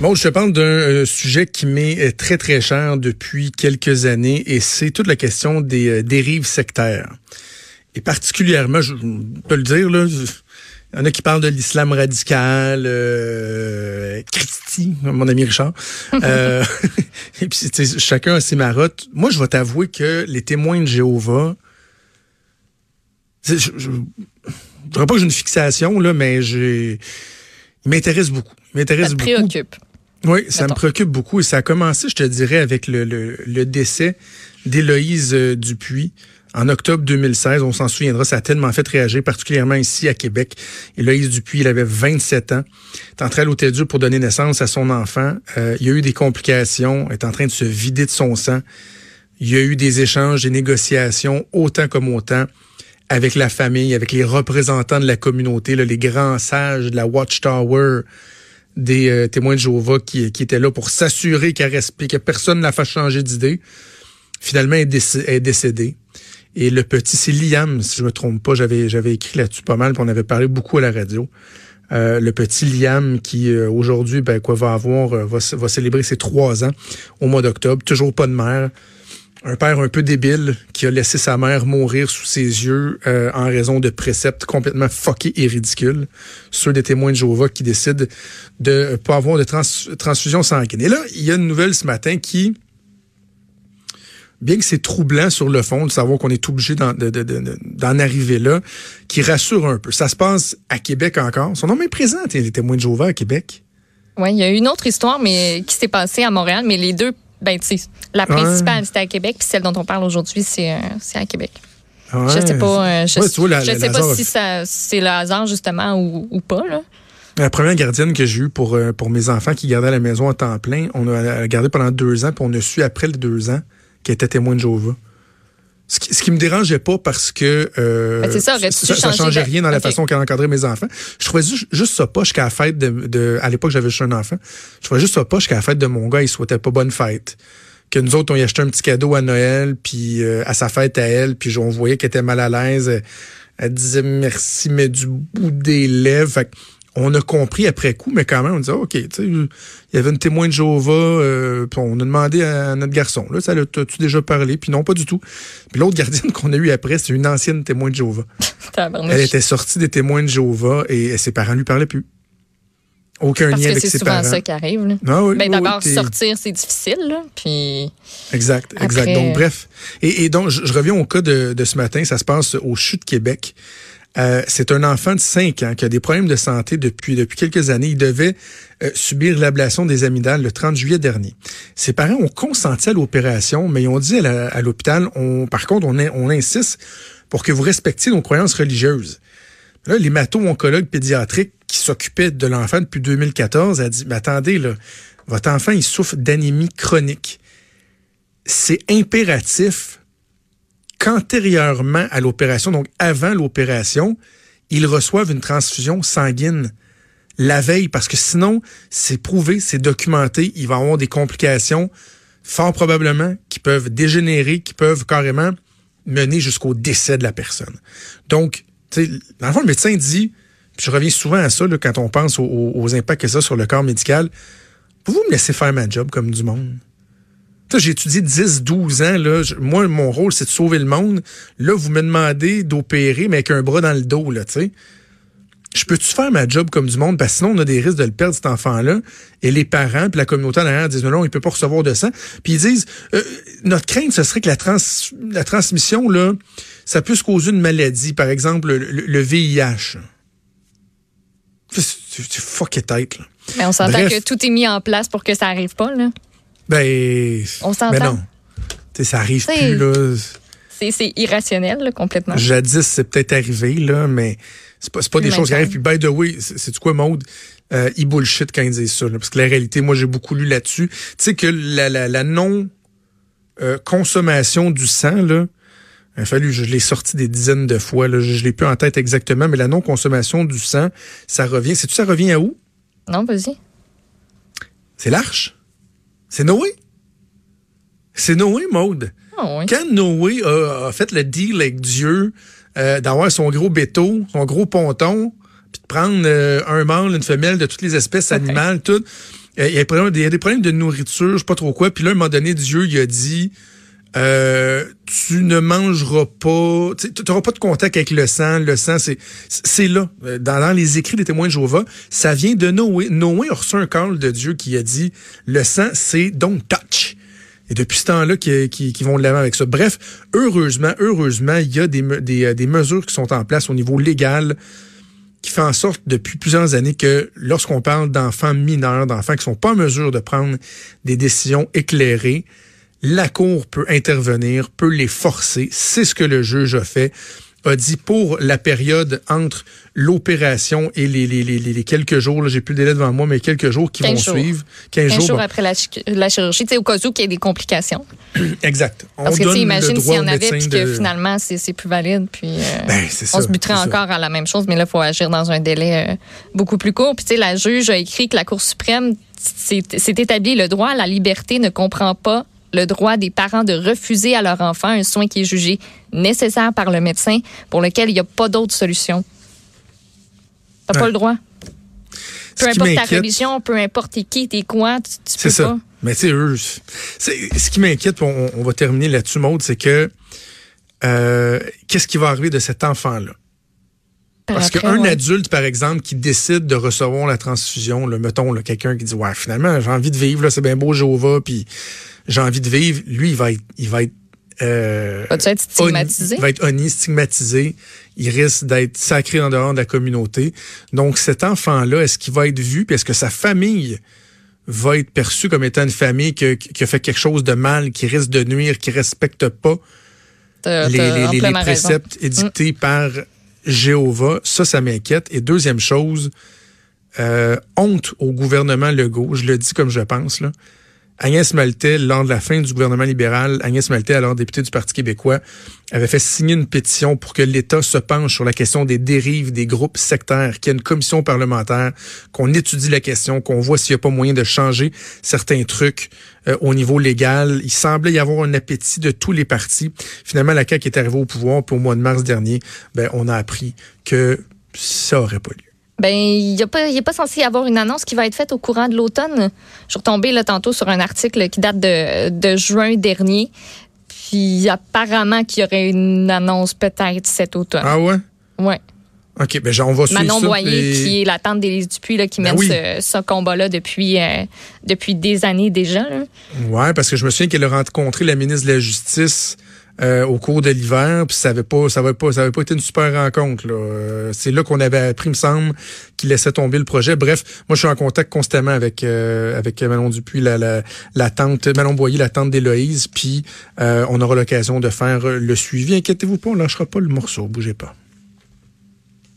Bon, je te parle d'un euh, sujet qui m'est euh, très, très cher depuis quelques années et c'est toute la question des euh, dérives sectaires. Et particulièrement, je peux le dire, là, il y en a qui parlent de l'islam radical, euh, Christy, mon ami Richard. euh, et puis, chacun a ses marottes. Moi, je vais t'avouer que les témoins de Jéhovah, je, dirais pas que j'ai une fixation, là, mais j'ai, il m'intéresse beaucoup. M'intéresse beaucoup. préoccupe. Oui, ça me préoccupe beaucoup et ça a commencé, je te dirais, avec le, le, le décès d'Éloïse euh, Dupuis en octobre 2016. On s'en souviendra, ça a tellement fait réagir, particulièrement ici à Québec. Éloïse Dupuis, il avait 27 ans, est entré à l'hôtel Dieu pour donner naissance à son enfant. Euh, il y a eu des complications, est en train de se vider de son sang. Il y a eu des échanges, des négociations, autant comme autant, avec la famille, avec les représentants de la communauté, là, les grands sages de la Watchtower, des euh, témoins de Jéhovah qui, qui étaient là pour s'assurer qu'elle respecte, que personne ne la fasse changer d'idée. Finalement, elle est décédée. Et le petit, c'est Liam, si je me trompe pas, j'avais j'avais écrit là-dessus pas mal, puis on avait parlé beaucoup à la radio. Euh, le petit Liam qui euh, aujourd'hui ben quoi va avoir va, va célébrer ses trois ans au mois d'octobre, toujours pas de mère. Un père un peu débile qui a laissé sa mère mourir sous ses yeux euh, en raison de préceptes complètement fuckés et ridicules. Ceux des témoins de Jéhovah qui décident de pas avoir de trans transfusion sanguine. Et là, il y a une nouvelle ce matin qui, bien que c'est troublant sur le fond de savoir qu'on est obligé d'en de, de, de, arriver là, qui rassure un peu. Ça se passe à Québec encore. Son nom est présent, les témoins de Jéhovah à Québec. Oui, il y a une autre histoire mais qui s'est passée à Montréal, mais les deux, ben, tu sais, la principale, ouais. c'était à Québec, puis celle dont on parle aujourd'hui, c'est euh, à Québec. Ouais. Je sais pas, euh, je, ouais, vois, la, je la, sais pas si c'est le hasard, justement, ou, ou pas, là. La première gardienne que j'ai eue pour, euh, pour mes enfants qui gardaient à la maison à temps plein, on a gardé pendant deux ans, puis on a su après les deux ans qui était témoin de Jéhovah. Ce qui, ce qui me dérangeait pas parce que euh, ben ça, ça, ça changeait rien dans la okay. façon qu'elle encadrait mes enfants. Je trouvais juste, juste ça poche qu'à la fête de, de à l'époque j'avais juste un enfant. Je trouvais juste ça poche qu'à la fête de mon gars il souhaitait pas bonne fête. Que nous autres on y acheté un petit cadeau à Noël puis euh, à sa fête à elle puis on voyait qu'elle était mal à l'aise. Elle, elle disait merci mais du bout des lèvres. Fait on a compris après coup, mais quand même, on disait, OK, tu sais, il y avait une témoin de Jéhovah, euh, puis on a demandé à notre garçon, là, ça t'as-tu déjà parlé? Puis non, pas du tout. Puis l'autre gardienne qu'on a eue après, c'est une ancienne témoin de Jéhovah. Elle était sortie des témoins de Jéhovah et ses parents lui parlaient plus. Aucun Parce lien que avec ses parents. C'est souvent ça qui arrive. Là. Ah oui, ben, D'abord, oui, sortir, c'est difficile. Là, puis exact, après... exact. Donc, bref. Et, et donc, je, je, reviens au cas de, de ce matin. Ça se passe au CHU de Québec. Euh, c'est un enfant de 5 ans qui a des problèmes de santé depuis depuis quelques années. Il devait euh, subir l'ablation des amygdales le 30 juillet dernier. Ses parents ont consenti à l'opération, mais ils ont dit à l'hôpital, par contre, on, insiste pour que vous respectiez nos croyances religieuses. Là, l'hémato-oncologue pédiatrique qui s'occupait de l'enfant depuis 2014 a dit, mais attendez, votre enfant, il souffre d'anémie chronique. C'est impératif qu'antérieurement à l'opération, donc avant l'opération, ils reçoivent une transfusion sanguine la veille, parce que sinon, c'est prouvé, c'est documenté, il va avoir des complications, fort probablement, qui peuvent dégénérer, qui peuvent carrément mener jusqu'au décès de la personne. Donc, dans le fond, le médecin dit, puis je reviens souvent à ça quand on pense aux, aux impacts que ça a sur le corps médical, pouvez-vous me laisser faire ma job comme du monde? J'ai étudié 10, 12 ans. Là. Moi, mon rôle, c'est de sauver le monde. Là, vous me demandez d'opérer, mais avec un bras dans le dos, là, tu sais. Je peux-tu faire ma job comme du monde? Parce que sinon, on a des risques de le perdre, cet enfant-là. Et les parents, puis la communauté en arrière disent non, non, il peut pas recevoir de sang. Puis ils disent, euh, notre crainte, ce serait que la, trans la transmission, là, ça puisse causer une maladie. Par exemple, le, le, le VIH. C'est fucké tête, là. Mais on s'entend que tout est mis en place pour que ça arrive pas, là. Ben, on s'entend. Mais non. T'sais, ça arrive plus, là. C'est irrationnel, là, complètement. Jadis, c'est peut-être arrivé, là, mais c'est pas, pas des choses qui arrivent. Puis, by the way, c'est quoi, Maude? Euh, ils bullshit quand ils disent ça, là, parce que la réalité, moi, j'ai beaucoup lu là-dessus. Tu sais que la, la, la non euh, consommation du sang, là, il a fallu, je l'ai sorti des dizaines de fois, là, je, je l'ai plus en tête exactement, mais la non consommation du sang, ça revient. Sais-tu, ça revient à où? Non, vas-y. C'est l'arche? C'est Noé. C'est Noé, Maude. Oh oui. Quand Noé a, a, fait le deal avec Dieu euh, d'avoir son gros béteau, son gros ponton, puis de prendre euh, un mâle, une femelle de toutes les espèces animales, tout, il y, a des problèmes, de nourriture, je sais pas trop quoi. Puis là, à un moment donné, Dieu, il a dit, euh, tu ne mangeras pas, tu n'auras pas de contact avec le sang. Le sang, c'est c'est là. Dans, dans, les écrits des témoins de Jéhovah, ça vient de Noé. Noé a reçu un call de Dieu qui a dit, le sang, c'est don't touch. Et depuis ce temps-là, qui, qui, qui, vont de l'avant avec ça. Bref, heureusement, heureusement, il y a des, des, des mesures qui sont en place au niveau légal qui fait en sorte depuis plusieurs années que lorsqu'on parle d'enfants mineurs, d'enfants qui sont pas en mesure de prendre des décisions éclairées, la Cour peut intervenir, peut les forcer. C'est ce que le juge a fait a dit pour la période entre l'opération et les, les, les, les, quelques jours, j'ai plus le délai devant moi, mais quelques jours qui vont suivre. 15, 15 jours, après la, la chirurgie, au cas où il y ait des complications. exact. On Parce que tu imagines s'il y en avait puis que finalement c'est plus valide, puis euh, ben, on se buterait encore à la même chose, mais là il faut agir dans un délai euh, beaucoup plus court. Puis tu sais, la juge a écrit que la Cour suprême s'est établi le droit à la liberté ne comprend pas le droit des parents de refuser à leur enfant un soin qui est jugé nécessaire par le médecin pour lequel il n'y a pas d'autre solution. Tu n'as pas le droit. Peu importe ta religion, peu importe qui, t'es quoi, tu, tu peux ça. Mais tu sais, ce qui m'inquiète, on, on, va terminer là-dessus, Maude, c'est que euh, qu'est-ce qui va arriver de cet enfant-là? Parce qu'un adulte, par exemple, qui décide de recevoir la transfusion, le mettons, quelqu'un qui dit Ouais, finalement, j'ai envie de vivre, c'est bien beau Jéhovah, puis j'ai envie de vivre, lui, il va être, il va être euh, va être stigmatisé? il va être honni, stigmatisé. Il risque d'être sacré en dehors de la communauté. Donc, cet enfant-là, est-ce qu'il va être vu? Puis est-ce que sa famille va être perçue comme étant une famille qui, qui a fait quelque chose de mal, qui risque de nuire, qui respecte pas les, les, préceptes édictés mm. par Jéhovah? Ça, ça m'inquiète. Et deuxième chose, euh, honte au gouvernement Legault. Je le dis comme je pense, là. Agnès Maltais, lors de la fin du gouvernement libéral, Agnès Maltais, alors députée du Parti québécois, avait fait signer une pétition pour que l'État se penche sur la question des dérives des groupes sectaires, qu'il y ait une commission parlementaire, qu'on étudie la question, qu'on voit s'il n'y a pas moyen de changer certains trucs euh, au niveau légal. Il semblait y avoir un appétit de tous les partis. Finalement, la CAQ est arrivée au pouvoir, puis au mois de mars dernier, ben, on a appris que ça aurait pas lieu. Ben, il n'est pas, pas censé y avoir une annonce qui va être faite au courant de l'automne. Je suis retombée là, tantôt sur un article qui date de, de juin dernier. Puis apparemment qu'il y aurait une annonce peut-être cet automne. Ah ouais? Ouais. OK, ben on va suivre Manon Boyer, qui est la tante d'Élise Dupuis, là, qui ben mène ce, combat-là depuis, euh, depuis des années déjà. Oui, parce que je me souviens qu'elle a rencontré la ministre de la Justice euh, au cours de l'hiver, puis ça avait pas, ça avait pas, ça avait pas été une super rencontre. Euh, c'est là qu'on avait appris, me semble, qu'il laissait tomber le projet. Bref, moi je suis en contact constamment avec euh, avec Manon Dupuis, la, la, la tante, Manon Boyer, la tante d'Éloïse, puis on aura l'occasion de faire le suivi. Inquiétez-vous pas, on lâchera pas le morceau, bougez pas.